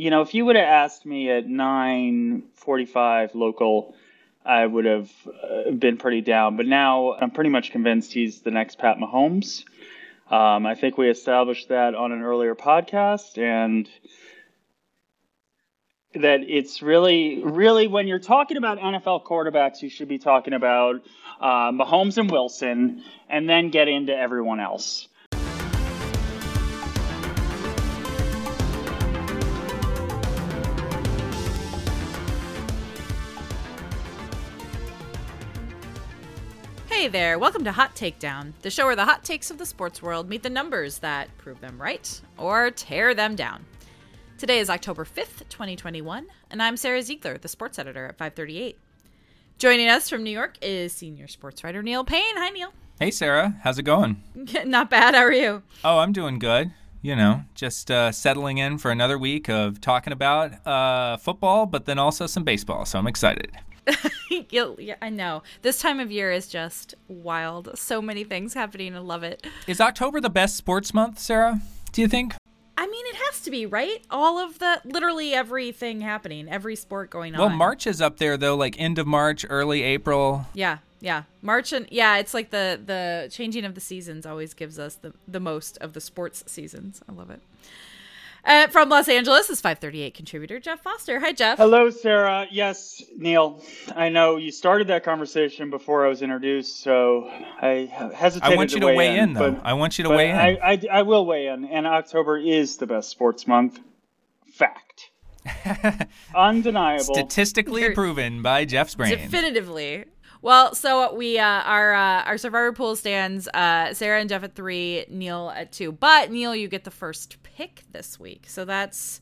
you know, if you would have asked me at 9:45 local, I would have uh, been pretty down. But now I'm pretty much convinced he's the next Pat Mahomes. Um, I think we established that on an earlier podcast, and that it's really, really when you're talking about NFL quarterbacks, you should be talking about uh, Mahomes and Wilson, and then get into everyone else. There, welcome to Hot Takedown, the show where the hot takes of the sports world meet the numbers that prove them right or tear them down. Today is October 5th, 2021, and I'm Sarah Ziegler, the sports editor at 538. Joining us from New York is senior sports writer Neil Paine. Hi, Neil. Hey, Sarah. How's it going? Not bad. How are you? Oh, I'm doing good. You know, just uh, settling in for another week of talking about uh, football, but then also some baseball. So I'm excited. yeah, I know. This time of year is just wild. So many things happening. I love it. Is October the best sports month, Sarah? Do you think? I mean, it has to be, right? All of the literally everything happening, every sport going on. Well, March is up there though, like end of March, early April. Yeah, yeah. March and yeah, it's like the the changing of the seasons always gives us the the most of the sports seasons. I love it. Uh, from Los Angeles is 538 contributor Jeff Foster. Hi, Jeff. Hello, Sarah. Yes, Neil. I know you started that conversation before I was introduced, so I hesitated. I want you to, weigh, weigh in, though. But, I want you to weigh in. I, I, I will weigh in, and October is the best sports month. Fact. Undeniable. Statistically proven by Jeff's brain. Definitively. Well, so we uh, our uh, our survivor pool stands uh, Sarah and Jeff at three, Neil at two. But Neil, you get the first pick this week, so that's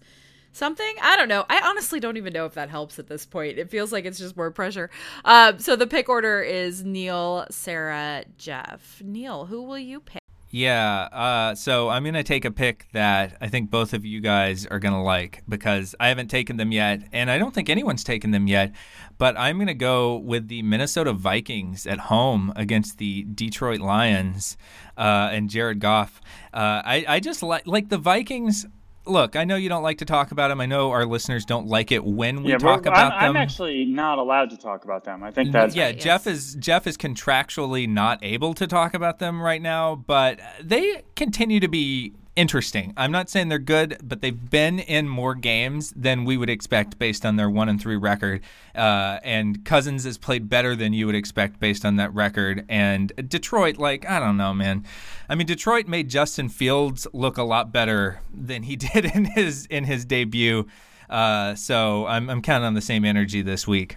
something. I don't know. I honestly don't even know if that helps at this point. It feels like it's just more pressure. Um, so the pick order is Neil, Sarah, Jeff. Neil, who will you pick? Yeah, uh, so I'm going to take a pick that I think both of you guys are going to like because I haven't taken them yet, and I don't think anyone's taken them yet. But I'm going to go with the Minnesota Vikings at home against the Detroit Lions uh, and Jared Goff. Uh, I, I just like like the Vikings. Look, I know you don't like to talk about them. I know our listeners don't like it when we yeah, talk about I'm, them. I'm actually not allowed to talk about them. I think that's yeah, yes. Jeff is Jeff is contractually not able to talk about them right now, but they continue to be interesting. I'm not saying they're good, but they've been in more games than we would expect based on their one and three record. Uh, and Cousins has played better than you would expect based on that record. And Detroit, like I don't know, man. I mean, Detroit made Justin Fields look a lot better than he did in his in his debut. Uh, so I'm I'm kind of on the same energy this week.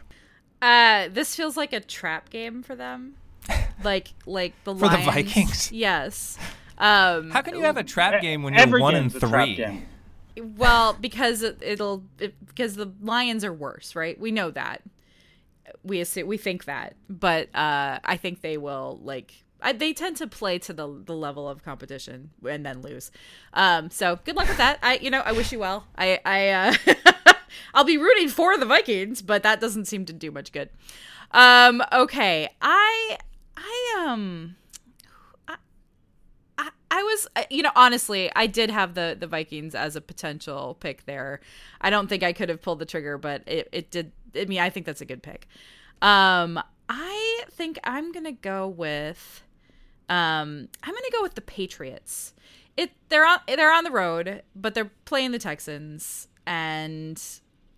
Uh, this feels like a trap game for them. Like like the For the Vikings? Yes. Um, How can you have a trap game when you're one and game's a trap three? Well, because it, it'll it, because the Lions are worse, right? We know that. We assume, we think that, but uh, I think they will like. I, they tend to play to the the level of competition and then lose. Um, so good luck with that. I you know I wish you well. I I uh, I'll be rooting for the Vikings, but that doesn't seem to do much good. Um, okay, I I um. I, was, uh, you know, honestly, I did have the the Vikings as a potential pick there. I don't think I could have pulled the trigger, but it, it did. I mean, I think that's a good pick. Um, I think I'm gonna go with, um, I'm gonna go with the Patriots. It they're on they're on the road, but they're playing the Texans, and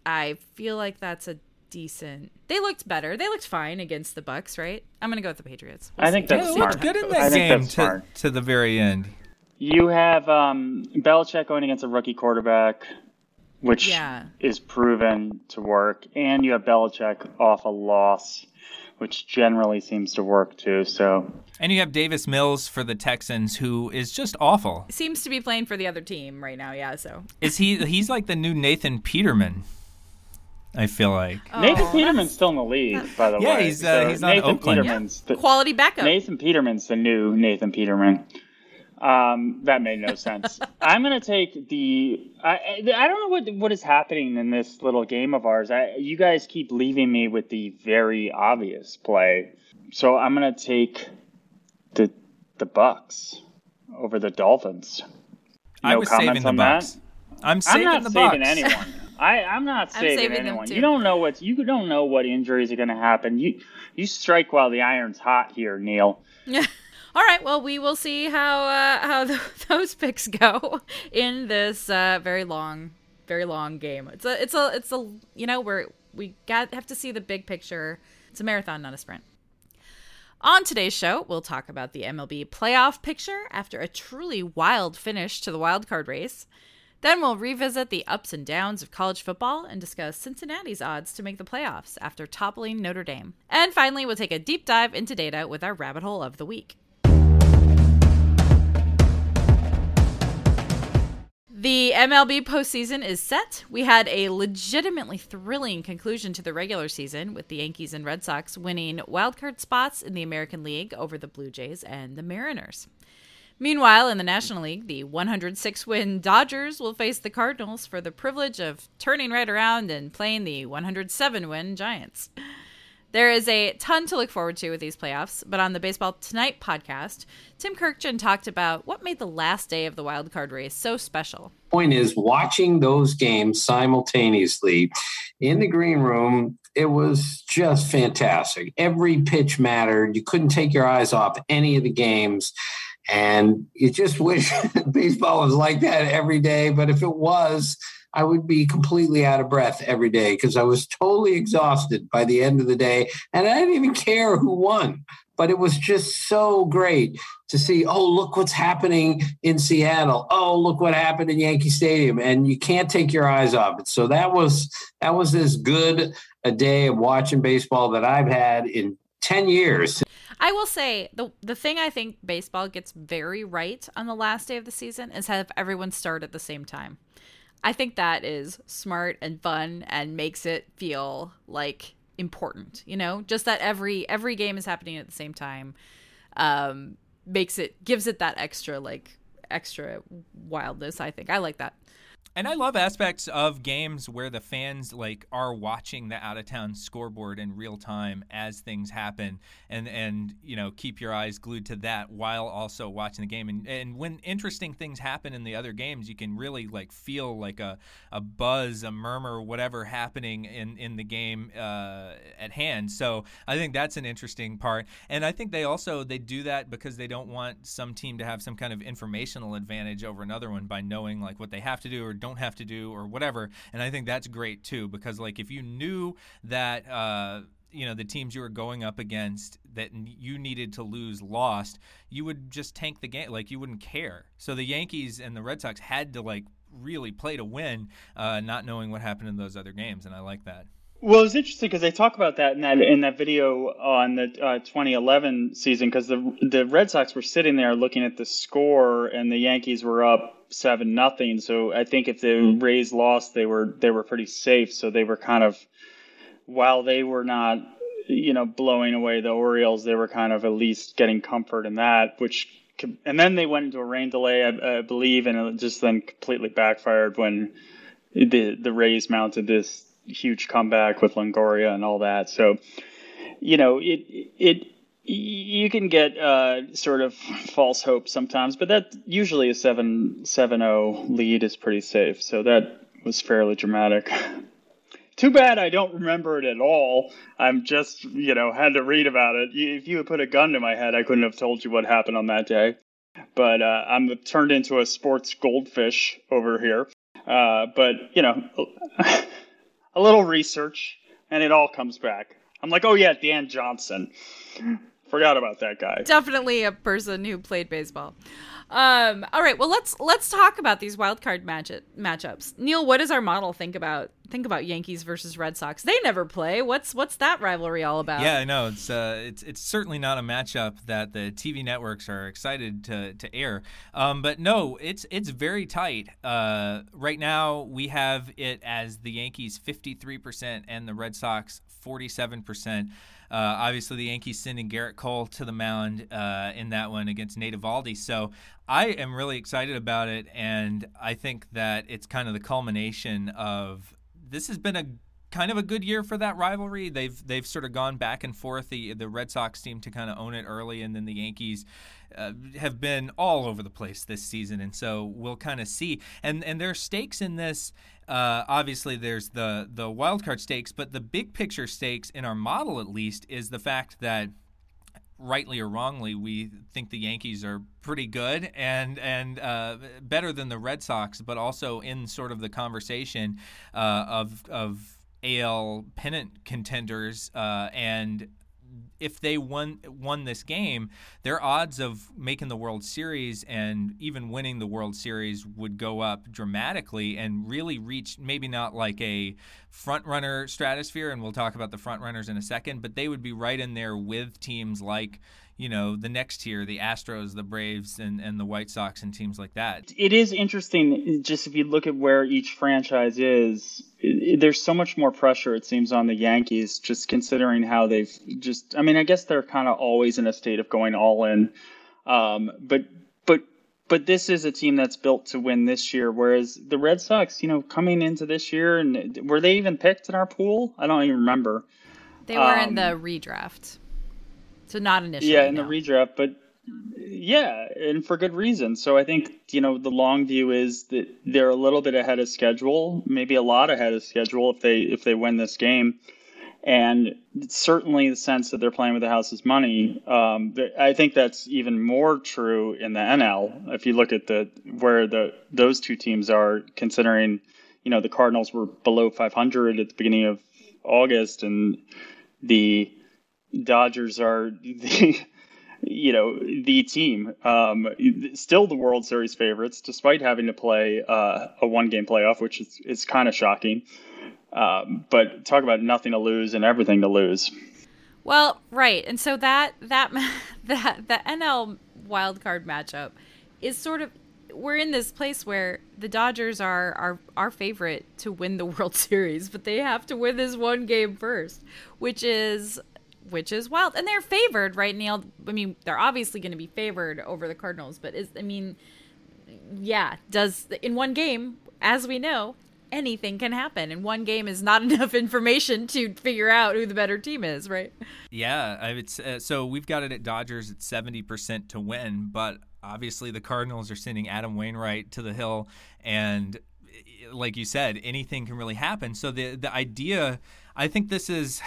I feel like that's a decent. They looked better. They looked fine against the Bucs, right? I'm gonna go with the Patriots. We'll I think see. that's Yeah, it smart. looked good in I that think game to, to the very end. You have um, Belichick going against a rookie quarterback, which Yeah. is proven to work, and you have Belichick off a loss, which generally seems to work too. So And you have Davis Mills for the Texans, who is just awful. seems to be playing for the other team right now. Yeah, so Is he? He's like the new Nathan Peterman. I feel like. Nathan Oh, Peterman's still in the league, by the Yeah, way. he's, uh, So he's on Nathan Oakland. Peterman's the, quality backup. Nathan Peterman's the new Nathan Peterman. Um, that made no sense. I'm gonna take the. I I don't know what what is happening in this little game of ours. I you guys keep leaving me with the very obvious play, so I'm gonna take the the Bucs over the Dolphins. I was comments saving the on that? Bucs. I'm saving I'm not the saving Bucs. anyone. I, I'm not I'm saving, saving anyone. You don't know what you don't know what injuries are going to happen. You you strike while the iron's hot here, Neil. Yeah. All right. Well, we will see how uh, how th- those picks go in this uh, very long, very long game. It's a it's a it's a you know we're we got have to see the big picture. It's a marathon, not a sprint. On today's show, we'll talk about the MLB playoff picture after a truly wild finish to the wild card race. Then we'll revisit the ups and downs of college football and discuss Cincinnati's odds to make the playoffs after toppling Notre Dame. And finally, we'll take a deep dive into data with our rabbit hole of the week. The MLB postseason is set. We had a legitimately thrilling conclusion to the regular season with the Yankees and Red Sox winning wildcard spots in the American League over the Blue Jays and the Mariners. Meanwhile, in the National League, the 106 win Dodgers will face the Cardinals for the privilege of turning right around and playing the 107 win Giants. There is a ton to look forward to with these playoffs, but on the Baseball Tonight podcast, Tim Kurkjian talked about what made the last day of the wild card race so special. Point is, watching those games simultaneously in the green room, it was just fantastic. Every pitch mattered. You couldn't take your eyes off any of the games. And you just wish baseball was like that every day. But if it was, I would be completely out of breath every day because I was totally exhausted by the end of the day. And I didn't even care who won. But it was just so great to see, oh, look what's happening in Seattle. Oh, look what happened in Yankee Stadium. And you can't take your eyes off it. So that was that was as good a day of watching baseball that I've had in 10 years. I will say the the thing I think baseball gets very right on the last day of the season is have everyone start at the same time. I think that is smart and fun and makes it feel like important, you know? Just that every every game is happening at the same time um makes it gives it that extra like extra wildness, I think. I like that. And I love aspects of games where the fans like are watching the out of town scoreboard in real time as things happen and and you know keep your eyes glued to that while also watching the game. And and when interesting things happen in the other games you can really like feel like a, a buzz a murmur whatever happening in in the game uh, at hand. So I think that's an interesting part. And I think they also they do that because they don't want some team to have some kind of informational advantage over another one by knowing like what they have to do or don't have to do or whatever. And I think that's great too because like if you knew that uh, you know the teams you were going up against that you needed to lose lost, you would just tank the game. Like you wouldn't care. So the Yankees and the Red Sox had to like really play to win, uh, not knowing what happened in those other games, and I like that. Well, it's interesting because they talk about that in that in that video on the uh, 2011 season because the the Red Sox were sitting there looking at the score and the Yankees were up seven nothing. So I think if the hmm. Rays lost, they were they were pretty safe. So they were kind of while they were not you know blowing away the Orioles, they were kind of at least getting comfort in that, which. And then they went into a rain delay, I, I believe, and it just then completely backfired when the the Rays mounted this huge comeback with Longoria and all that. So, you know, it it you can get uh, sort of false hope sometimes, but that usually a 7 7 0 lead is pretty safe. So that was fairly dramatic. Too bad I don't remember it at all. I'm just, you know, had to read about it. If you had put a gun to my head, I couldn't have told you what happened on that day. But uh, I'm turned into a sports goldfish over here. Uh, but, you know, a little research and it all comes back. I'm like, oh yeah, Dan Johnson. Forgot about that guy. Definitely a person who played baseball. Um, all right, well let's let's talk about these wild card match matchups. Neil, what does our model think about think about Yankees versus Red Sox? They never play. What's what's that rivalry all about? Yeah, I know it's uh, it's it's certainly not a matchup that the TV networks are excited to to air. Um, but no, it's it's very tight. Uh, right now we have it as the Yankees 53% and the Red Sox 47%. Uh, obviously, the Yankees sending Gerrit Cole to the mound uh, in that one against Nate Eovaldi. So I am really excited about it, and I think that it's kind of the culmination of this has been a kind of a good year for that rivalry. They've they've sort of gone back and forth. The the Red Sox seem to kind of own it early, and then the Yankees uh, have been all over the place this season, and so we'll kind of see. And and there are stakes in this. Uh, obviously, there's the the wild card stakes, but the big picture stakes in our model, at least, is the fact that rightly or wrongly, we think the Yankees are pretty good and and uh, better than the Red Sox, but also in sort of the conversation uh, of of AL pennant contenders uh, and if they won won this game, their odds of making the World Series and even winning the World Series would go up dramatically and really reach maybe not like a front runner stratosphere, and we'll talk about the front runners in a second, but they would be right in there with teams like you know the next tier the astros the braves and, and the white sox and teams like that. It is interesting just if you look at where each franchise is it, there's so much more pressure it seems on the yankees just considering how they've just i mean i guess they're kind of always in a state of going all in. Um, but but but this is a team that's built to win this year whereas the red sox you know coming into this year and were they even picked in our pool? I don't even remember. They were um, in the redraft so not initially. Yeah, in no. the redraft, but yeah, and for good reason. So I think you know the long view is that they're a little bit ahead of schedule, maybe a lot ahead of schedule if they if they win this game, and certainly the sense that they're playing with the house's money. Um, I think that's even more true in the NL if you look at the where the those two teams are, considering you know the Cardinals were below 500 at the beginning of August and the Dodgers are the you know the team. Um, still the world series favorites despite having to play uh, a one game playoff which is, is kind of shocking. Um, but talk about nothing to lose and everything to lose. Well right and so that that that the nl wildcard matchup is sort of we're in this place where the Dodgers are are our favorite to win the World Series, but they have to win this one game first, which is which is wild. And they're favored, right, Neil? I mean, they're obviously going to be favored over the Cardinals, but is I mean, yeah, does in one game, as we know, anything can happen. And one game is not enough information to figure out who the better team is, right? Yeah, I would, uh, so we've got it at Dodgers at 70% to win, but obviously the Cardinals are sending Adam Wainwright to the hill and like you said, anything can really happen. So the the idea, I think this is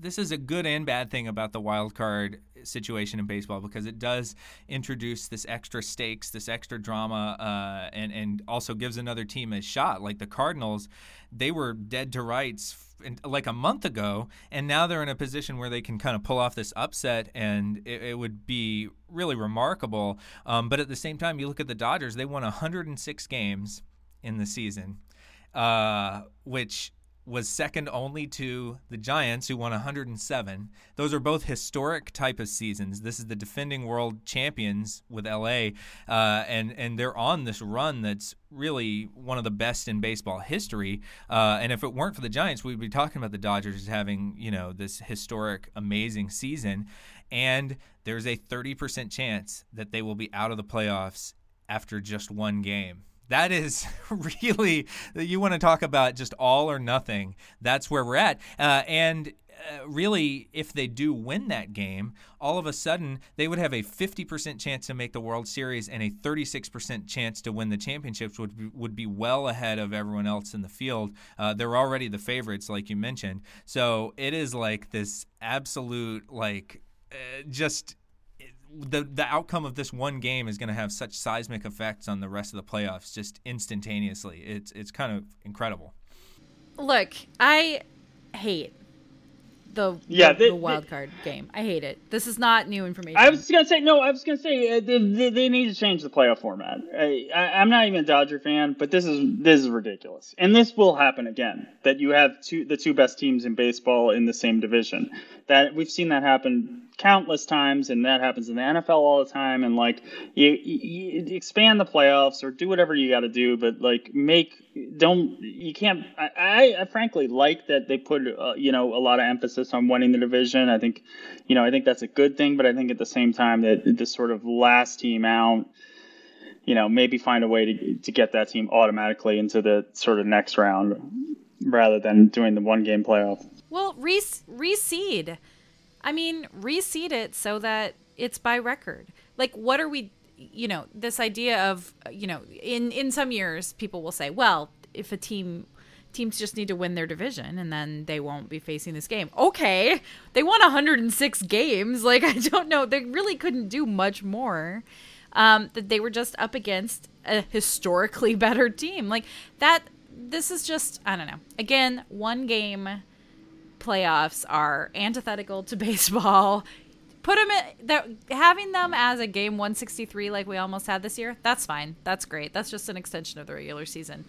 this is a good and bad thing about the wild card situation in baseball because it does introduce this extra stakes, this extra drama, uh, and and also gives another team a shot. Like the Cardinals, they were dead to rights like a month ago, and now they're in a position where they can kind of pull off this upset, and it, it would be really remarkable. Um, but at the same time, you look at the Dodgers; they won 106 games in the season, uh, which was second only to the Giants, who won 107. Those are both historic type of seasons. This is the defending world champions with LA, uh, and and they're on this run that's really one of the best in baseball history. Uh, and if it weren't for the Giants, we'd be talking about the Dodgers having you know this historic, amazing season. And there's a 30% chance that they will be out of the playoffs after just one game that is really you want to talk about just all or nothing. That's where we're at, uh, and. Uh, really, if they do win that game, all of a sudden they would have a 50% chance to make the World Series and a 36% chance to win the championships, would would be well ahead of everyone else in the field. Uh, they're already the favorites, like you mentioned. So it is like this absolute, like, uh, just the the outcome of this one game is going to have such seismic effects on the rest of the playoffs just instantaneously. It's it's kind of incredible. Look, I hate the yeah the, the wild the, card game. I hate it. This is not new information. I was gonna say no. I was gonna say uh, they, they, need to change the playoff format. I, I, am not even a Dodger fan, but this is this is ridiculous, and this will happen again. That you have two the two best teams in baseball in the same division. That we've seen that happen countless times, and that happens in the NFL all the time. And like, you, you, you expand the playoffs or do whatever you got to do, but like, make don't you can't. I, I, I frankly like that they put uh, you know a lot of emphasis on winning the division. I think, you know, I think that's a good thing, but I think at the same time that this sort of last team out you know, maybe find a way to to get that team automatically into the sort of next round. rather than doing the one game playoff. Well, re- reseed. I mean, reseed it so that it's by record. Like, what are we? You know, this idea of you know, in in some years, people will say, well, if a team teams just need to win their division and then they won't be facing this game. Okay. They won 106 games. Like I don't know, they really couldn't do much more. Um that they were just up against a historically better team. Like that this is just I don't know. Again, one game playoffs are antithetical to baseball. Put them in that having them as a game 163 like we almost had this year. That's fine. That's great. That's just an extension of the regular season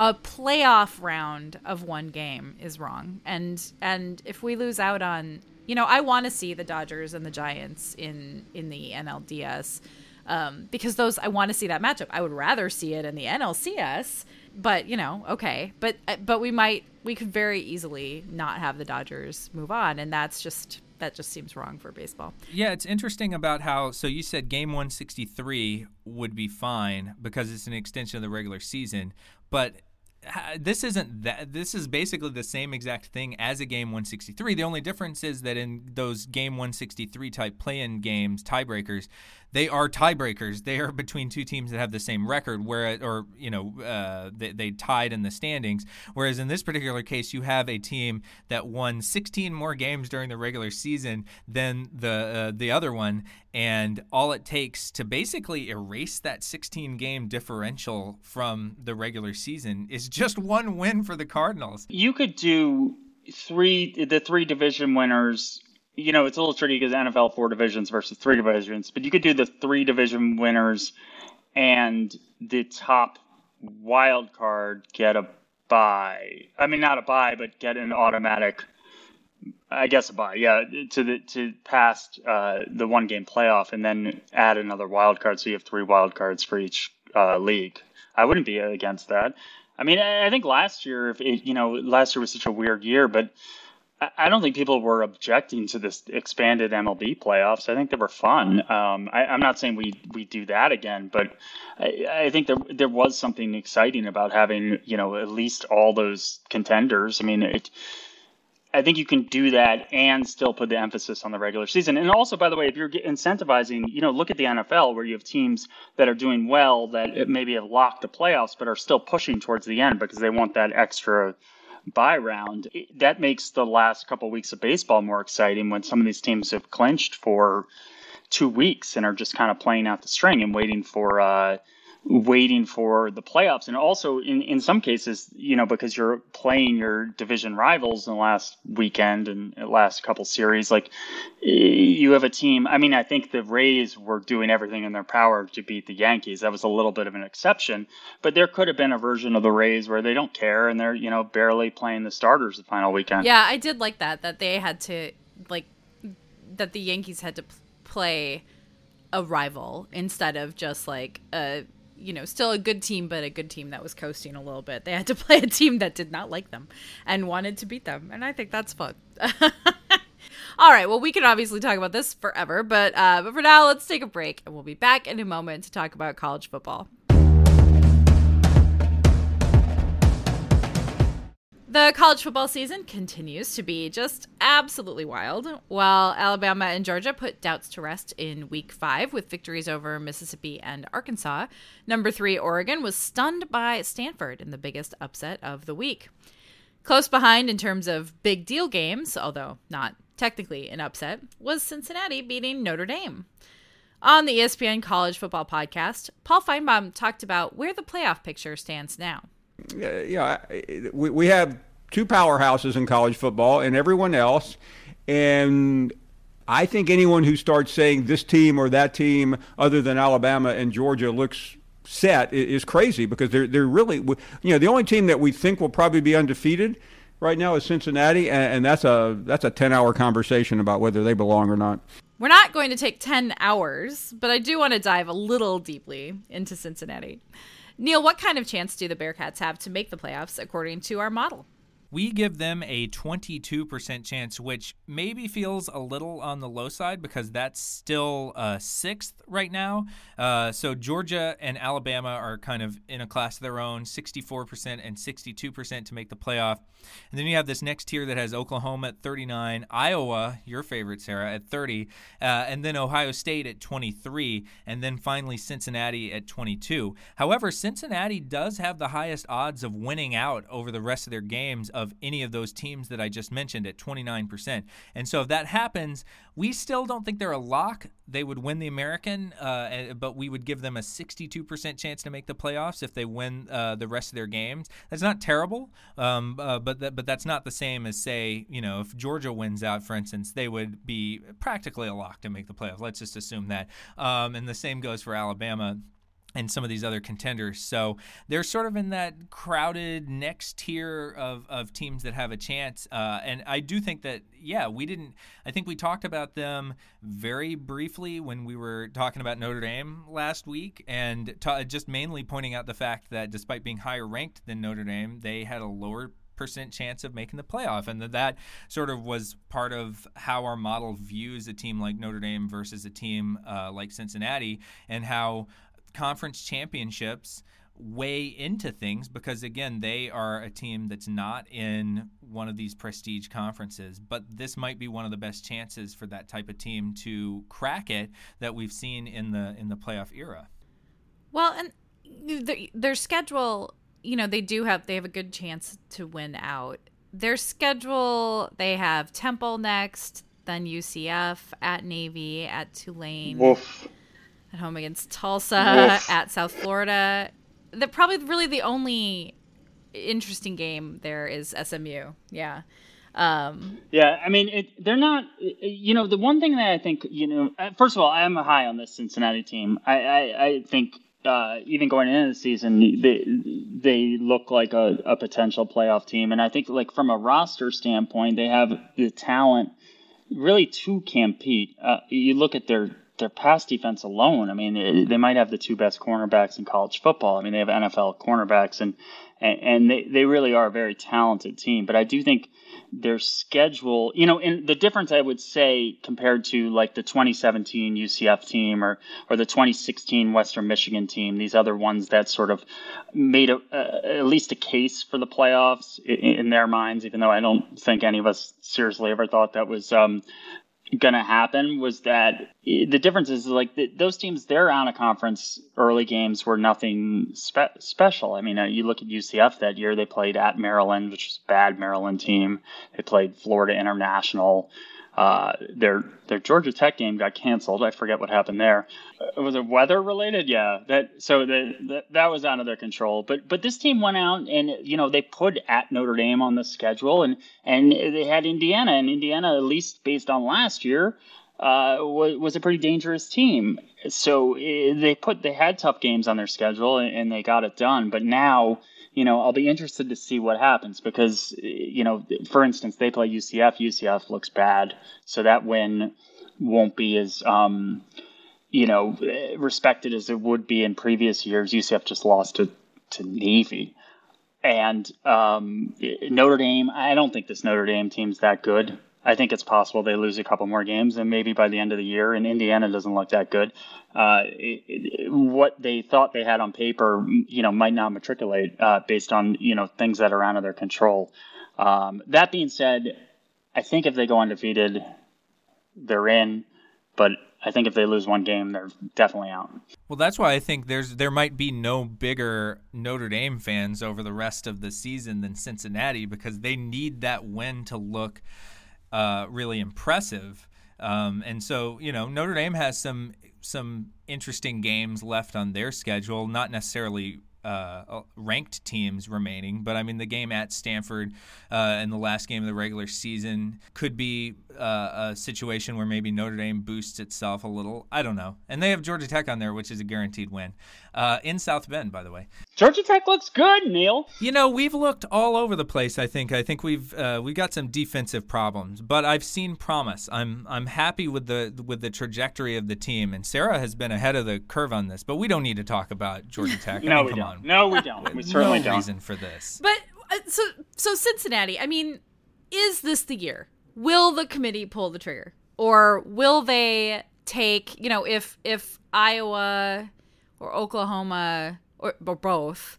a playoff round of one game is wrong. And and if we lose out on, you know, I want to see the Dodgers and the Giants in in the NLDS um, because those I want to see that matchup. I would rather see it in the NLCS, but you know, okay. But uh, but we might we could very easily not have the Dodgers move on, and that's just that just seems wrong for baseball. Yeah, it's interesting about how so you said game 163 would be fine because it's an extension of the regular season, but this isn't that this is basically the same exact thing as a game 163 the only difference is that in those game 163 type play-in games tiebreakers they are tiebreakers they are between two teams that have the same record where or you know uh, they, they tied in the standings whereas in this particular case you have a team that won 16 more games during the regular season than the uh, the other one and all it takes to basically erase that 16 game differential from the regular season is just one win for the Cardinals. You could do three the three division winners. You know, it's a little tricky because NFL four divisions versus three divisions, but you could do the three division winners and the top wild card get a buy. I mean, not a buy, but get an automatic I guess a bye, yeah, to the to past uh, the one game playoff, and then add another wild card, so you have three wild cards for each uh, league. I wouldn't be against that. I mean, I think last year, if it, you know, last year was such a weird year, but I don't think people were objecting to this expanded MLB playoffs. I think they were fun. Um, I, am not saying we we do that again, but I, I, think there there was something exciting about having you know at least all those contenders. I mean, it I think you can do that and still put the emphasis on the regular season. And also, by the way, if you're incentivizing, you know, look at the NFL where you have teams that are doing well that maybe have locked the playoffs but are still pushing towards the end because they want that extra buy round. That makes the last couple of weeks of baseball more exciting when some of these teams have clinched for two weeks and are just kind of playing out the string and waiting for. Uh, waiting for the playoffs. And also in, in some cases you know because you're playing your division rivals in the last weekend and last couple series like eh, you have a team. I mean i think the rays were doing everything in their power to beat the yankees. That was a little bit of an exception. But there could have been a version of the rays where they don't care and they're you know barely playing the starters the final weekend. Yeah i did like that that they had to like that the yankees had to play a rival instead of just like a you know, still a good team, but a good team that was coasting a little bit. They had to play a team that did not like them and wanted to beat them. And I think that's fun. All right. Well, we can obviously talk about this forever, but uh, but for now, let's take a break, and we'll be back in a moment to talk about college football. The college football season continues to be just absolutely wild. While Alabama and Georgia put doubts to rest in week five with victories over Mississippi and Arkansas, number three Oregon was stunned by Stanford in the biggest upset of the week. Close behind in terms of big deal games, although not technically an upset, was Cincinnati beating Notre Dame. On the ESPN College Football Podcast, Paul Finebaum talked about where the playoff picture stands now yeah, we, we have two powerhouses in college football and everyone else. And I think anyone who starts saying this team or that team, other than Alabama and Georgia, looks set is crazy because they're they're really you know the only team that we think will probably be undefeated right now is Cincinnati, and, that's a that's a ten hour conversation about whether they belong or not. We're not going to take ten hours, but I do want to dive a little deeply into Cincinnati. Neil, what kind of chance do the Bearcats have to make the playoffs according to our model? We give them a 22% chance, which maybe feels a little on the low side because that's still uh, sixth right now. Uh, so Georgia and Alabama are kind of in a class of their own 64% and 62% to make the playoff. And then you have this next tier that has Oklahoma at 39, Iowa, your favorite, Sarah, at 30, uh, and then Ohio State at 23, and then finally Cincinnati at 22. However, Cincinnati does have the highest odds of winning out over the rest of their games of any of those teams that I just mentioned at 29%. And so if that happens, we still don't think they're a lock. They would win the American, uh, but we would give them a 62% chance to make the playoffs if they win uh, the rest of their games. That's not terrible, um, uh, but th- but that's not the same as say you know if Georgia wins out, for instance, they would be practically a lock to make the playoffs. Let's just assume that, um, and the same goes for Alabama and some of these other contenders. So they're sort of in that crowded next tier of, of teams that have a chance. Uh, and I do think that, yeah, we didn't, I think we talked about them very briefly when we were talking about Notre Dame last week and ta- just mainly pointing out the fact that despite being higher ranked than Notre Dame, they had a lower percent chance of making the playoff and that that sort of was part of how our model views a team like Notre Dame versus a team uh, like Cincinnati and how conference championships weigh into things because again they are a team that's not in one of these prestige conferences. But this might be one of the best chances for that type of team to crack it that we've seen in the in the playoff era. Well and the, their schedule you know they do have they have a good chance to win out. Their schedule they have temple next then ucf at navy at tulane. Woof at home against Tulsa, Oof. at South Florida. The probably really the only interesting game there is SMU. Yeah. Um, yeah, I mean, it, they're not. You know, the one thing that I think, you know, uh, first of all, I am high on this Cincinnati team. I, I, I think uh, even going into the season, they they look like a, a potential playoff team, and I think like from a roster standpoint, they have the talent really to compete. Uh, you look at their their pass defense alone, I mean, it, they might have the two best cornerbacks in college football. I mean, they have NFL cornerbacks, and and, and they, they really are a very talented team. But I do think their schedule, you know, and the difference I would say compared to like the 2017 UCF team or or the 2016 Western Michigan team, these other ones that sort of made a, at least a case for the playoffs in, in, their minds, even though I don't think any of us seriously ever thought that was um, going to happen was that the difference is like the, those teams they're on a conference early games were nothing spe- special. I mean, uh, you look at UCF that year; they played at Maryland, which was a bad Maryland team. They played Florida International. Uh, their their Georgia Tech game got canceled. I forget what happened there. Uh, was it weather related? Yeah, that so the, that was out of their control. But but this team went out and you know they put at Notre Dame on the schedule and and they had Indiana and Indiana at least based on last year uh, was was a pretty dangerous team. So eh, they put they had tough games on their schedule and, and they got it done. But now you know, I'll be interested to see what happens because, you know, for instance, they play UCF. UCF looks bad, so that win won't be as, um, you know, respected as it would be in previous years. UCF just lost to to Navy, and um, Notre Dame. I don't think this Notre Dame team's that good. I think it's possible they lose a couple more games, and maybe by the end of the year, and Indiana doesn't look that good. Uh, it, it, what they thought they had on paper, you know, might not matriculate uh, based on you know things that are out of their control. Um, that being said, I think if they go undefeated, they're in. But I think if they lose one game, they're definitely out. Well, that's why I think there's there might be no bigger Notre Dame fans over the rest of the season than Cincinnati because they need that win to look uh, really impressive. Um, and so, you know, Notre Dame has some some interesting games left on their schedule, not necessarily uh, uh, ranked teams remaining. But I mean, the game at Stanford uh, in the last game of the regular season could be uh, a situation where maybe Notre Dame boosts itself a little. I don't know. And they have Georgia Tech on there, which is a guaranteed win uh, in South Bend, by the way. Georgia Tech looks good, Neil. You know, we've looked all over the place. I think. I think we've uh, we got some defensive problems, but I've seen promise. I'm I'm happy with the with the trajectory of the team, and Sarah has been ahead of the curve on this. But we don't need to talk about Georgia Tech. no, I mean, we don't. On. No, we don't. We certainly no don't. reason for this. But uh, so so Cincinnati. I mean, is this the year? Will the committee pull the trigger, or will they take? You know, if if Iowa or Oklahoma or, or both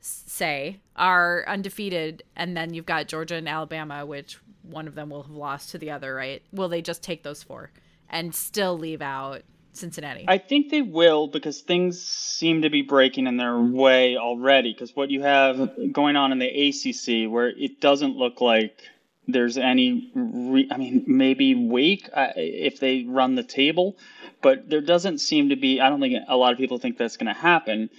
say are undefeated, and then you've got Georgia and Alabama, which one of them will have lost to the other, right? Will they just take those four and still leave out Cincinnati? I think they will because things seem to be breaking in their way already. Because what you have going on in the ACC, where it doesn't look like there's any, re- I mean, maybe Wake uh, if they run the table, but there doesn't seem to be. I don't think a lot of people think that's going to happen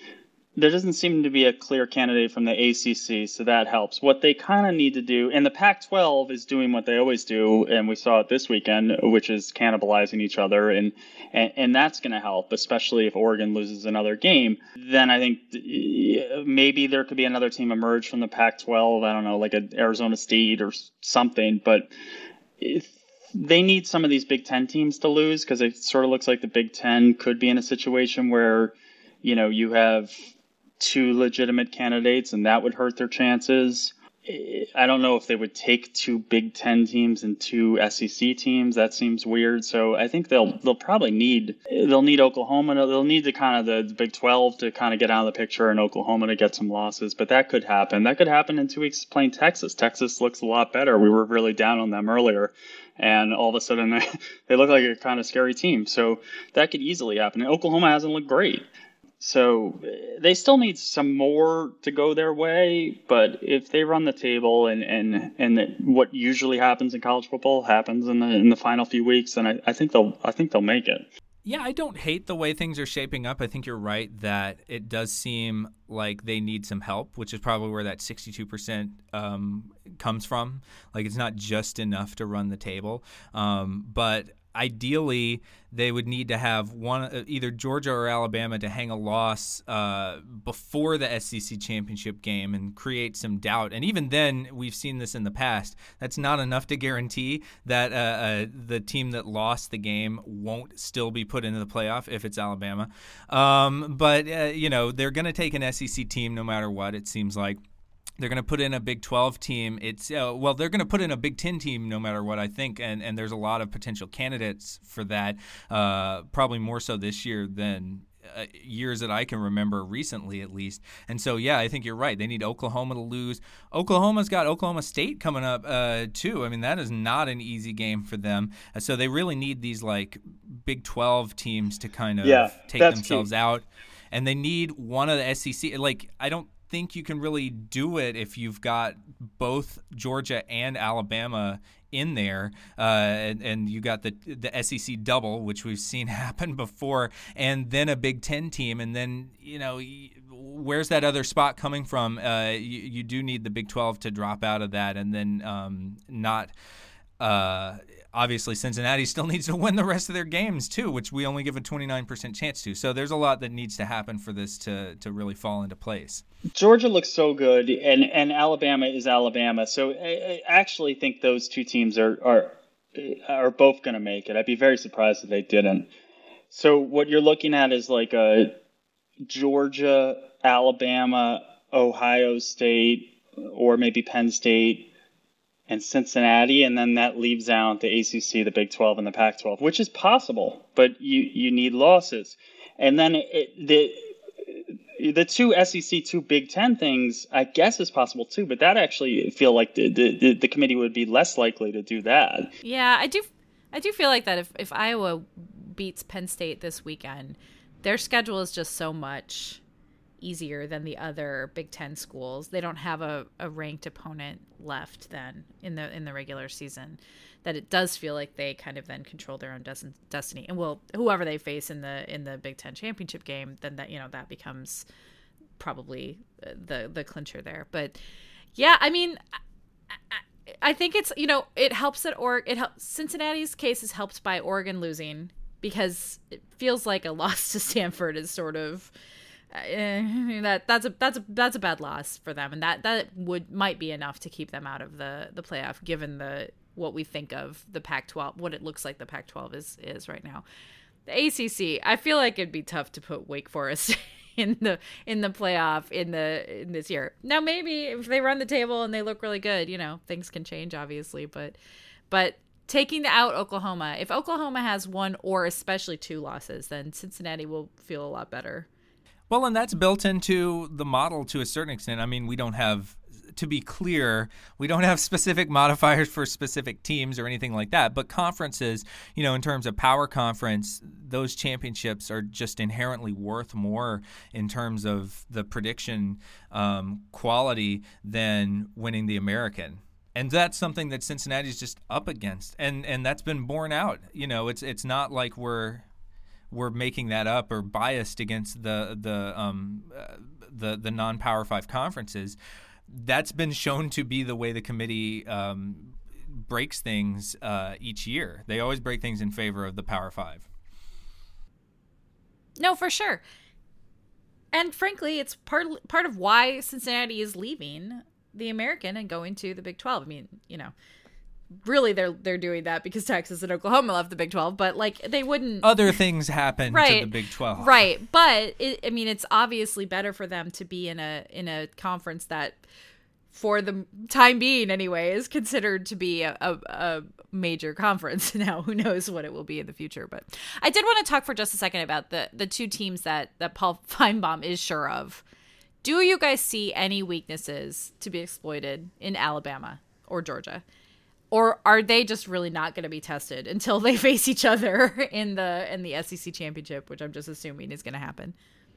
there doesn't seem to be a clear candidate from the ACC, so that helps. What they kind of need to do, and the Pac 12 is doing what they always do, and we saw it this weekend, which is cannibalizing each other, and, and, and that's going to help, especially if Oregon loses another game. Then I think maybe there could be another team emerge from the Pac 12. I don't know, like an Arizona State or something, but. they need some of these Big Ten teams to lose because it sort of looks like the Big Ten could be in a situation where, you know, you have two legitimate candidates, and that would hurt their chances. I don't know if they would take two Big Ten teams and two SEC teams. That seems weird. So I think they'll they'll probably need they'll need Oklahoma. They'll need the kind of the, Big Twelve to kind of get out of the picture, and Oklahoma to get some losses. But that could happen. That could happen in two weeks playing Texas. Texas looks a lot better. We were really down on them earlier, and all of a sudden they, they look like a kind of scary team. So that could easily happen. And Oklahoma hasn't looked great. So they still need some more to go their way, but if they run the table and and and what usually happens in college football happens in the in the final few weeks, then I, I think they'll I think they'll make it. Yeah, I don't hate the way things are shaping up. I think you're right that it does seem like they need some help, which is probably where that 62% um, comes from. Like it's not just enough to run the table. Um, but ideally they would need to have one uh, either Georgia or Alabama to hang a loss uh, before the SEC championship game and create some doubt. And even then, we've seen this in the past. That's not enough to guarantee that uh, uh, the team that lost the game won't still be put into the playoff if it's Alabama. Um, but uh, you know they're going to take an SEC team no matter what. It seems like. They're going to put in a Big 12 team. It's uh, well, they're going to put in a Big 10 team no matter what I think, and and there's a lot of potential candidates for that. Uh, probably more so this year than uh, years that I can remember recently, at least. And so, yeah, I think you're right. They need Oklahoma to lose. Oklahoma's got Oklahoma State coming up uh, too. I mean, that is not an easy game for them. Uh, so they really need these like Big 12 teams to kind of yeah, take themselves key. out. And they need one of the SEC. Like, I don't think you can really do it if you've got both Georgia and Alabama in there, uh, and, and, you got the the SEC double, which we've seen happen before, and then a Big Ten team, and then you know where's that other spot coming from? Uh, you, you, do need the Big Twelve to drop out of that, and then um, not. Uh, obviously Cincinnati still needs to win the rest of their games too, which we only give a 29% chance to. So there's a lot that needs to happen for this to to really fall into place. Georgia looks so good, and and Alabama is Alabama. So I, I actually think those two teams are are are both going to make it. I'd be very surprised if they didn't. So what you're looking at is like a Georgia, Alabama, Ohio State, or maybe Penn State and Cincinnati, and then that leaves out the ACC, the Big 12, and the Pac 12, which is possible, but you, you need losses. And then it, the the two SEC, two Big Ten things, I guess is possible too, but that actually feel like the, the, the committee would be less likely to do that. Yeah, I do. I do feel like that if, if Iowa beats Penn State this weekend, their schedule is just so much easier than the other Big Ten schools. They don't have a, a ranked opponent left then in the in the regular season. That it does feel like they kind of then control their own des- destiny. And well, whoever they face in the in the Big Ten championship game, then that you know that becomes probably uh, the the clincher there. But yeah, I mean. I, I think it's you know it helps that or it helps Cincinnati's case is helped by Oregon losing because it feels like a loss to Stanford is sort of that that's a that's a that's a bad loss for them, and that that would might be enough to keep them out of the the playoff, given the what we think of the Pac-12, what it looks like the Pac-12 is is right now. The ACC, I feel like it'd be tough to put Wake Forest in the in the playoff in the in this year. Now maybe if they run the table and they look really good, you know, things can change obviously, but but taking out Oklahoma, if Oklahoma has one or especially two losses, then Cincinnati will feel a lot better. Well, and that's built into the model to a certain extent. I mean, we don't have to be clear, we don't have specific modifiers for specific teams or anything like that. But conferences, you know, in terms of power conference, those championships are just inherently worth more in terms of the prediction um, quality than winning the American and that's something that Cincinnati's just up against, and and that's been borne out. You know, it's it's not like we're we're making that up or biased against the the um, uh, the the non Power Five conferences that's been shown to be the way the committee um, breaks things uh, each year. They always break things in favor of the Power Five. No, for sure. And frankly, it's part part of why Cincinnati is leaving the American and going to the Big Twelve. I mean, you know, really they're they're doing that because Texas and Oklahoma left the Big 12, but like they wouldn't other things happen right, to the Big 12. Right. But it, I mean it's obviously better for them to be in a in a conference that for the time being anyway is considered to be a, a, a, major conference now who knows what it will be in the future but i did want to talk for just a second about the the two teams that that paul Finebaum is sure of do you guys see any weaknesses to be exploited in alabama or georgia or are they just really not going to be tested until they face each other in the in the sec championship which i'm just assuming is going to happen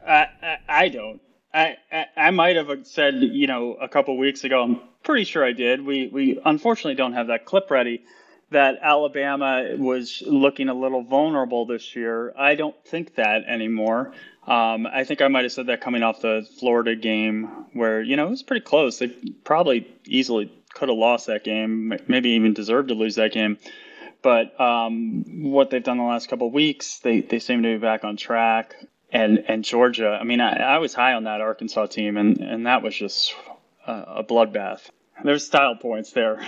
I, I don't I, I, might have said, you know, a couple weeks ago. I'm pretty sure I did. We we unfortunately don't have that clip ready. That Alabama was looking a little vulnerable this year. I don't think that anymore. Um, I think I might have said that coming off the Florida game, where you know it was pretty close. They probably easily could have lost that game, maybe even deserved to lose that game. But um, what they've done the last couple weeks, they they seem to be back on track and and Georgia. I mean, I, I was high on that Arkansas team, and and that was just a, a bloodbath. There's style points there.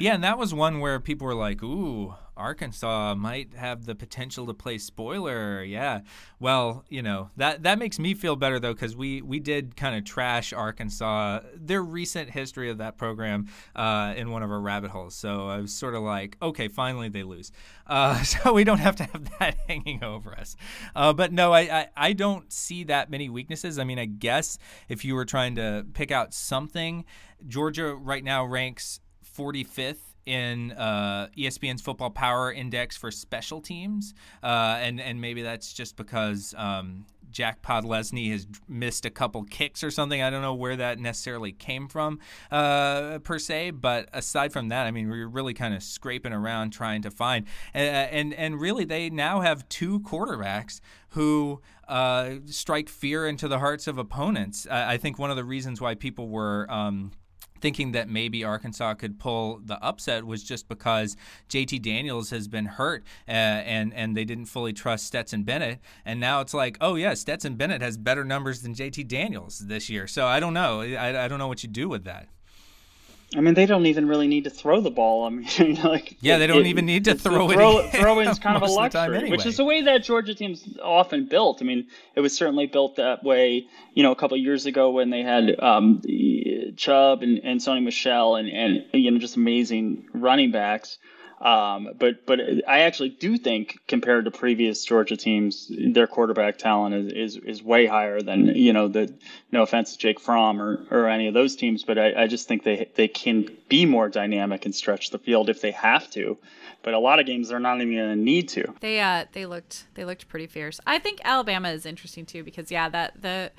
Yeah, and that was one where people were like, "Ooh, Arkansas might have the potential to play spoiler. Yeah. Well, you know, that that makes me feel better though cuz we we did kind of trash Arkansas their recent history of that program uh, in one of our rabbit holes. So I was sort of like, okay, finally they lose. Uh, so we don't have to have that hanging over us. Uh, but no, I, I I don't see that many weaknesses. I mean, I guess if you were trying to pick out something, Georgia right now ranks 45th in uh, ESPN's Football Power Index for special teams, uh, and and maybe that's just because um, Jack Podlesny has missed a couple kicks or something. I don't know where that necessarily came from uh, per se, but aside from that, I mean, we're really kind of scraping around trying to find, and and, and really they now have two quarterbacks who uh, strike fear into the hearts of opponents. I, I, think one of the reasons why people were um, thinking that maybe Arkansas could pull the upset was just because JT Daniels has been hurt uh, and and they didn't fully trust Stetson Bennett. And now it's like oh yeah Stetson Bennett has better numbers than JT Daniels this year. So I don't know. I, I don't know what you do with that. I mean, they don't even really need to throw the ball. I mean, like yeah, they don't it, even need to throw it. Throw, throwing is kind of a luxury, anyway. which is the way that Georgia team's often built. I mean, it was certainly built that way. You know, a couple years ago when they had um, Chubb and, and Sony Michel and and you know just amazing running backs. Um, but but I actually do think compared to previous Georgia teams, their quarterback talent is, is, is way higher than you know the no offense to Jake Fromm or, or any of those teams, but I, I just think they they can be more dynamic and stretch the field if they have to. But a lot of games they're not even going to need to. They uh they looked they looked pretty fierce. I think Alabama is interesting too because yeah that the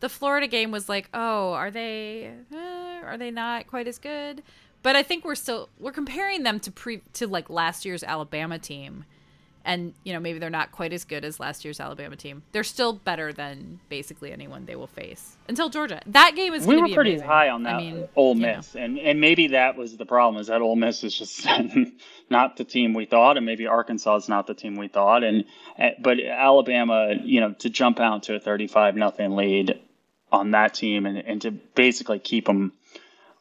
the Florida game was like oh are they eh, are they not quite as good but I think we're still we're comparing them to pre to like last year's Alabama team, and you know maybe they're not quite as good as last year's Alabama team. They're still better than basically anyone they will face until Georgia. That game is. We were pretty amazing. high on that I mean, Ole Miss, and and maybe that was the problem is that Ole Miss is just not the team we thought, and maybe Arkansas is not the team we thought, and eh, but Alabama, you know, to jump out to a thirty-five nothing lead on that team and, and to basically keep them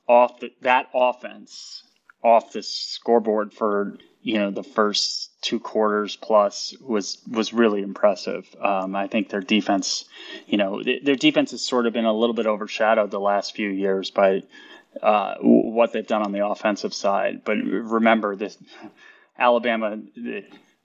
off the, that offense off the scoreboard for you know the first two quarters plus was was really impressive. Um, I think their defense, you know, th- their defense has sort of been a little bit overshadowed the last few years by uh, what they've done on the offensive side. But remember, this Alabama,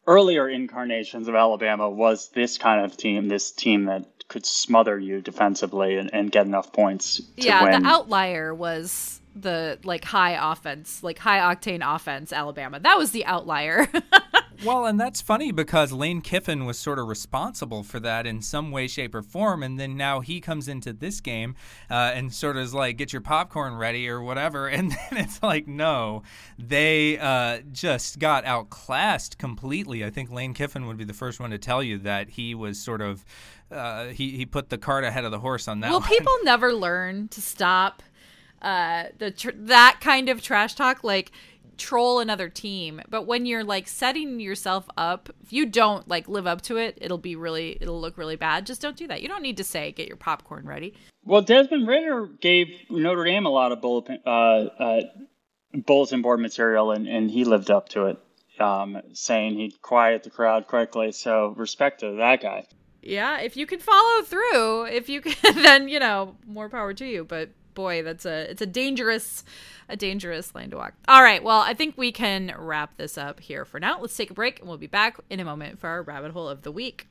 earlier incarnations of Alabama was this kind of team, this team that could smother you defensively and, and get enough points. yeah, win. the outlier was the like high offense, like high octane offense, Alabama. That was the outlier. Well, and that's funny because Lane Kiffin was sort of responsible for that in some way, shape, or form. And then now he comes into this game uh, and sort of is like, get your popcorn ready or whatever. And then it's like, no, they uh, just got outclassed completely. I think Lane Kiffin would be the first one to tell you that he was sort of, uh, he, he put the cart ahead of the horse on that Will one. people never learn to stop uh, the tr- that kind of trash talk? Like troll another team but when you're like setting yourself up if you don't like live up to it it'll be really it'll look really bad just don't do that you don't need to say get your popcorn ready Well, Desmond Ridder gave Notre Dame a lot of bulletin, uh, uh, bulletin board material, and, and he lived up to it, um, saying he'd quiet the crowd quickly. So respect to that guy. yeah if you can follow through if you can then you know more power to you but boy that's a it's a dangerous a dangerous lane to walk all right well i think we can wrap this up here for now let's take a break and we'll be back in a moment for our rabbit hole of the week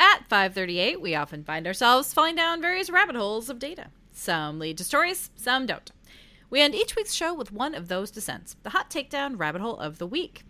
At 538, we often find ourselves falling down various rabbit holes of data. Some lead to stories, some don't. We end each week's show with one of those descents, the hot takedown rabbit hole of the week.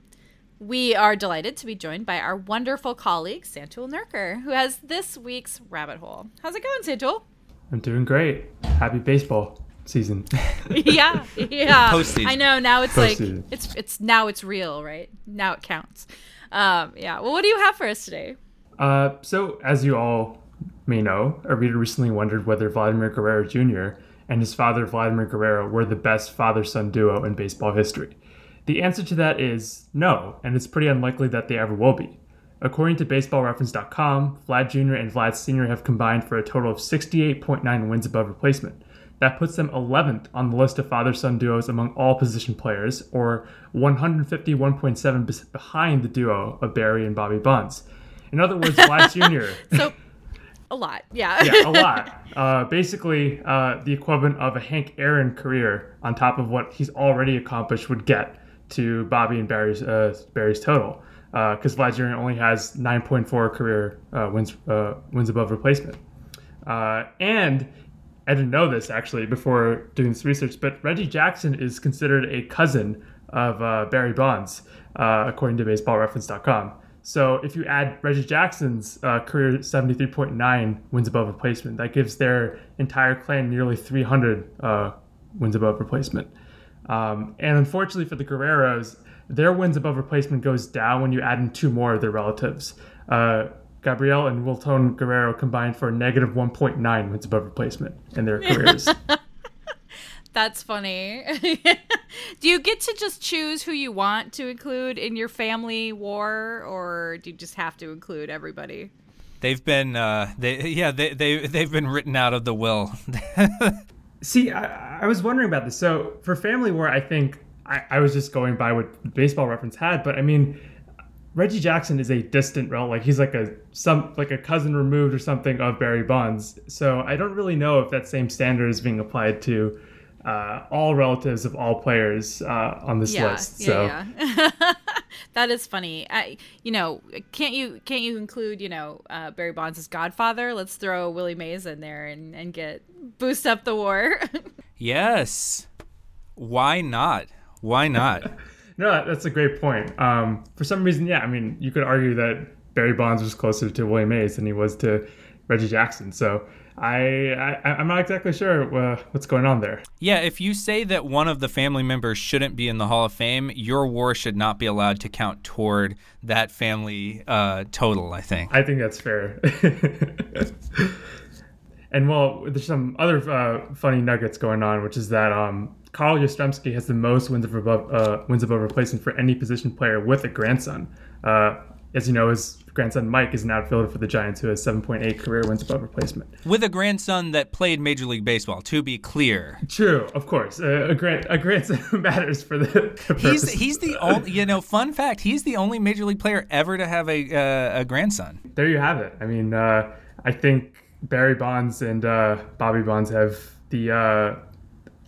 We are delighted to be joined by our wonderful colleague, Santul Nerkar, who has this week's rabbit hole. How's it going, Santul? I'm doing great. Happy baseball season. yeah, yeah. Postseason. I know now it's like it's it's now it's real, right? Now it counts. Um, yeah. Well, what do you have for us today? Uh, so, as you all may know, a reader recently wondered whether Vladimir Guerrero Jr. and his father Vladimir Guerrero were the best father-son duo in baseball history. The answer to that is no, and it's pretty unlikely that they ever will be. According to BaseballReference.com, Vlad Jr. and Vlad Sr. have combined for a total of 68.9 wins above replacement. That puts them 11th on the list of father son duos among all position players, or 151.7 bes- behind the duo of Barry and Bobby Bonds. In other words, Vlad Jr. So, a lot. Yeah. yeah, a lot. Uh, basically, uh, the equivalent of a Hank Aaron career on top of what he's already accomplished would get to Bobby and Barry's uh, Barry's total. Because Vlad Jr. only has 9.4 career uh, wins uh, wins above replacement. Uh, and I didn't know this actually before doing this research, but Reggie Jackson is considered a cousin of uh, Barry Bonds, uh, according to BaseballReference.com. So if you add Reggie Jackson's uh, career 73.9 wins above replacement, that gives their entire clan nearly 300 uh, wins above replacement. Um, and unfortunately for the Guerreros, their wins above replacement goes down when you add in two more of their relatives. Uh, Gabriel and Wilton Guerrero combined for a negative 1.9 wins above replacement in their careers. That's funny. do you get to just choose who you want to include in your family war, or do you just have to include everybody? They've been, uh, they, yeah, they, they, they've been written out of the will. See, I, I was wondering about this. So for Family War, I think I, I was just going by what Baseball Reference had, but I mean, Reggie Jackson is a distant relative. Like he's like a some like a cousin removed or something of Barry Bonds. So I don't really know if that same standard is being applied to uh, all relatives of all players uh, on this yeah, list. yeah, so yeah. that is funny. I, you know, can't you can't you include you know uh, Barry Bonds' as godfather? Let's throw Willie Mays in there and and get boost up the war. yes. Why not? Why not? no, that's a great point. Um, for some reason, yeah, I mean, you could argue that Barry Bonds was closer to Willie Mays than he was to Reggie Jackson. So I, I I'm not exactly sure uh, what's going on there. Yeah, if you say that one of the family members shouldn't be in the Hall of Fame, your war should not be allowed to count toward that family uh, total, I think. I think that's fair. and well, there's some other uh, funny nuggets going on, which is that um, Carl Yastrzemski has the most wins above uh, wins above replacement for any position player with a grandson. As you know, his grandson Mike is an outfielder for the Giants who has 7.8 career wins above replacement. With a grandson that played Major League Baseball, to be clear. True, of course. Uh, a grand a grandson matters for the. the he's he's the only you know fun fact. He's the only Major League player ever to have a uh, a grandson. There you have it. I mean, uh, I think Barry Bonds and uh, Bobby Bonds have the. Uh,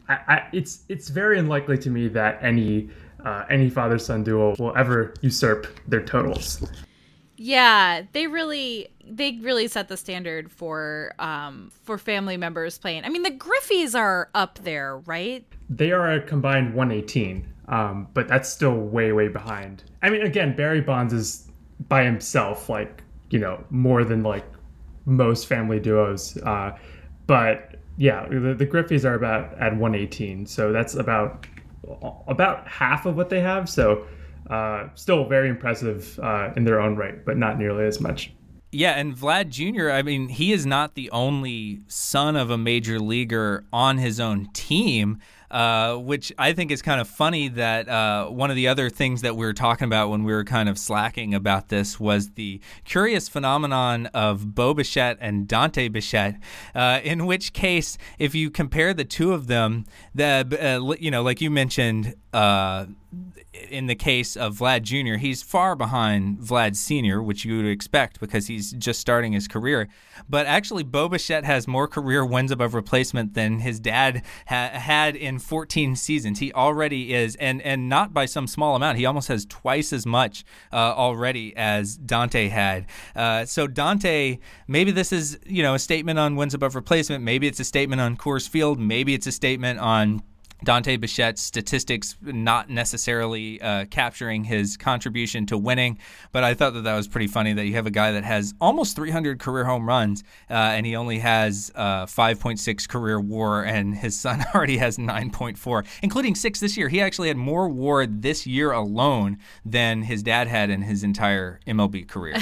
I, I, it's it's very unlikely to me that any uh, any father son duo will ever usurp their totals. Yeah, they really they really set the standard for um for family members playing. I mean, the Griffeys are up there, right? They are a combined 118, um, but that's still way way behind. I mean, again, Barry Bonds is by himself, like you know, more than like most family duos. Uh, but yeah, the, the Griffeys are about at 118, so that's about about half of what they have. So uh, still very impressive uh, in their own right, but not nearly as much. Yeah, and Vlad Jr., I mean, he is not the only son of a major leaguer on his own team. Uh, which I think is kind of funny that uh, one of the other things that we were talking about when we were kind of slacking about this was the curious phenomenon of Beau Bichette and Dante Bichette, uh, in which case, if you compare the two of them, the uh, you know, like you mentioned, uh, in the case of Vlad Jr., he's far behind Vlad Sr., which you would expect because he's just starting his career. But actually, Bo has more career wins above replacement than his dad ha- had in 14 seasons. He already is, and and not by some small amount. He almost has twice as much uh, already as Dante had. Uh, so Dante, maybe this is you know a statement on wins above replacement. Maybe it's a statement on Coors Field. Maybe it's a statement on Dante Bichette's statistics not necessarily uh, capturing his contribution to winning, but I thought that that was pretty funny that you have a guy that has almost 300 career home runs uh, and he only has uh, 5.6 career WAR, and his son already has 9.4, including six this year. He actually had more WAR this year alone than his dad had in his entire MLB career.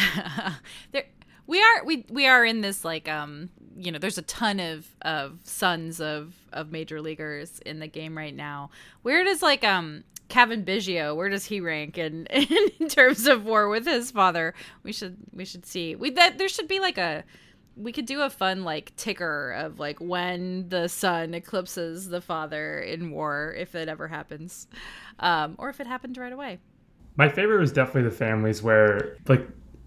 there, we are we we are in this like um you know there's a ton of of sons of of major leaguers in the game right now where does like um Cavan Biggio, where does he rank in, in terms of war with his father? We should we should see. We that there should be like a we could do a fun like ticker of like when the son eclipses the father in war if it ever happens, um, or if it happened right away. My favorite was definitely the families where like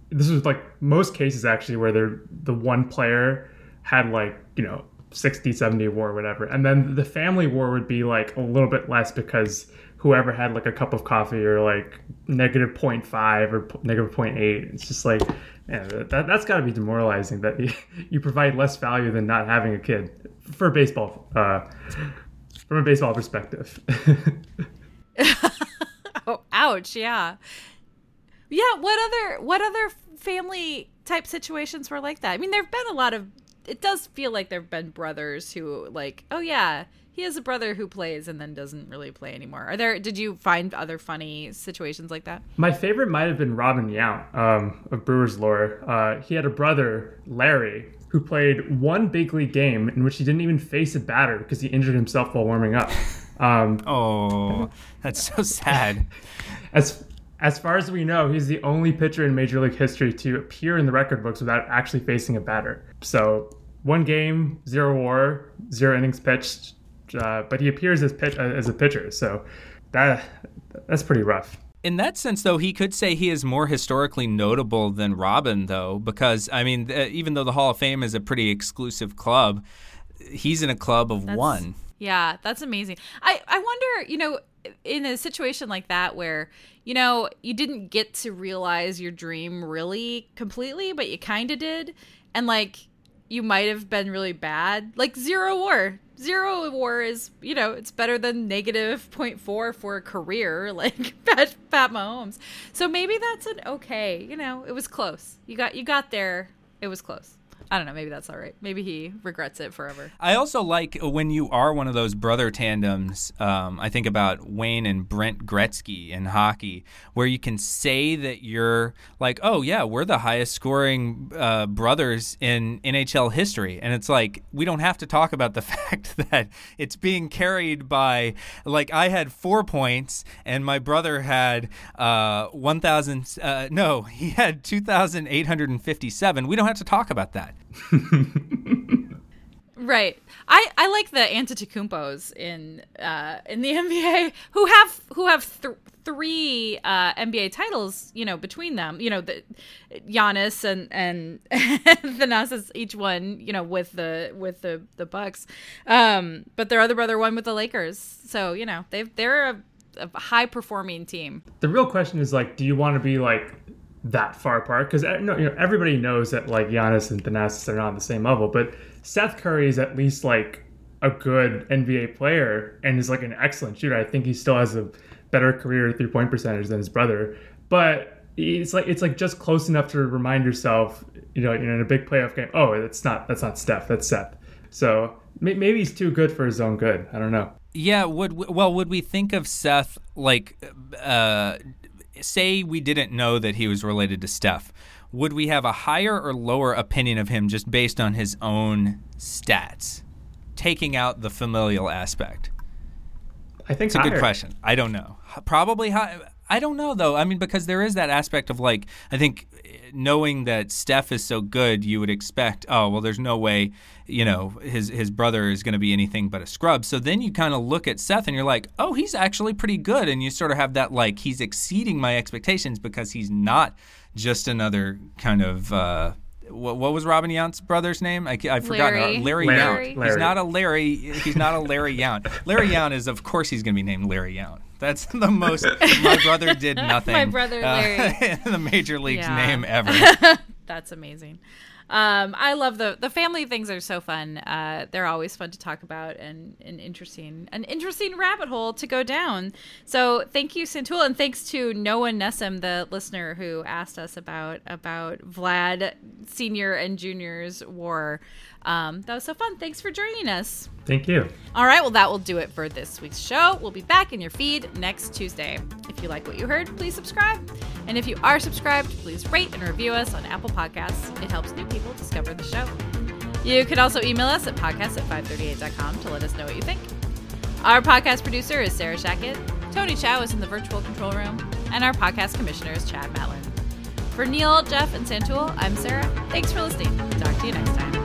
this was like most cases actually where they're the one player had like you know 60 70 war whatever. And then the family war would be like a little bit less because whoever had like a cup of coffee or like negative 0.5 or negative 0.8 it's just like yeah, that, that's got to be demoralizing that you, you provide less value than not having a kid for baseball uh, from a baseball perspective. Oh ouch yeah. Yeah what other what other family type situations were like that? I mean there have been a lot of it does feel like there have been brothers who like, oh yeah, he has a brother who plays and then doesn't really play anymore. Are there? Did you find other funny situations like that? My favorite might have been Robin Yount um, of Brewers lore. Uh, he had a brother Larry who played one big league game in which he didn't even face a batter because he injured himself while warming up. Um, oh, that's so sad. as as far as we know, he's the only pitcher in Major League history to appear in the record books without actually facing a batter. So one game, zero WAR, zero innings pitched, uh, but he appears as pitch, uh, as a pitcher. So that that's pretty rough. In that sense, though, he could say he is more historically notable than Robin, though, because I mean, uh, even though the Hall of Fame is a pretty exclusive club, he's in a club of that's, one. Yeah, that's amazing. I I wonder, you know, in a situation like that where you know you didn't get to realize your dream really completely but you kind of did and like you might have been really bad. Like zero war. Zero war is you know it's better than negative 0.4 for a career like pat, pat mahomes. So maybe that's an okay you know it was close. You got you got there. It was close I don't know. Maybe that's all right. Maybe he regrets it forever. I also like when you are one of those brother tandems. Um, I think about Wayne and Brent Gretzky in hockey, where you can say that you're like, oh yeah, we're the highest scoring uh, brothers in NHL history, and it's like we don't have to talk about the fact that it's being carried by like I had four points and my brother had uh, one thousand. Uh, no, he had two thousand eight hundred and fifty-seven. We don't have to talk about that. Right. I, I like the Antetokounmpos in uh, in the NBA who have who have th- three uh, NBA titles, you know, between them. You know, the Giannis and and Thanasis each one, you know, with the with the the Bucks. Um, but their other brother won with the Lakers. So you know, they they're a, a high performing team. The real question is like, do you want to be like that far apart because you know everybody knows that like Giannis and Thanasis are not on the same level, but Seth Curry is at least like a good NBA player and is like an excellent shooter. I think he still has a better career three point percentage than his brother, but it's like it's like just close enough to remind yourself, you know, in a big playoff game. Oh, that's not that's not Steph, that's Seth. So maybe he's too good for his own good. I don't know. Yeah, would well would we think of Seth like uh say we didn't know that he was related to Steph, would we have a higher or lower opinion of him just based on his own stats, taking out the familial aspect? I think it's a good question. I don't know. Probably high. I don't know though. I mean, because there is that aspect of like I think knowing that Steph is so good, you would expect, oh well, there's no way, you know, his his brother is going to be anything but a scrub. So then you kind of look at Seth and you're like, oh, he's actually pretty good, and you sort of have that like he's exceeding my expectations because he's not just another kind of. Uh, what, what, was Robin Yount's brother's name? I, I forgot. Larry. Larry, Larry. Yount. Larry. He's not a Larry. He's not a Larry Yount. Larry Yount is, of course, he's going to be named Larry Yount. That's the most. My brother did nothing. My brother Larry. Uh, the major leagues Yeah. name ever. That's amazing. Um, I love the the family things are so fun. Uh, they're always fun to talk about and, and interesting, an interesting rabbit hole to go down. So thank you, Santul, and thanks to Noah Nessem, the listener who asked us about about Vlad Senior and Junior's war. Um, that was so fun. Thanks for joining us. Thank you. All right, well, that will do it for this week's show. We'll be back in your feed next Tuesday. If you like what you heard, please subscribe. And if you are subscribed, please rate and review us on Apple Podcasts. It helps new people discover the show. You can also email us at podcast at 538.com to let us know what you think. Our podcast producer is Sarah Shachat. Tony Chow is in the virtual control room. And our podcast commissioner is Chad Matlin. For Neil, Jeff, and Santul, I'm Sarah. Thanks for listening. Talk to you next time.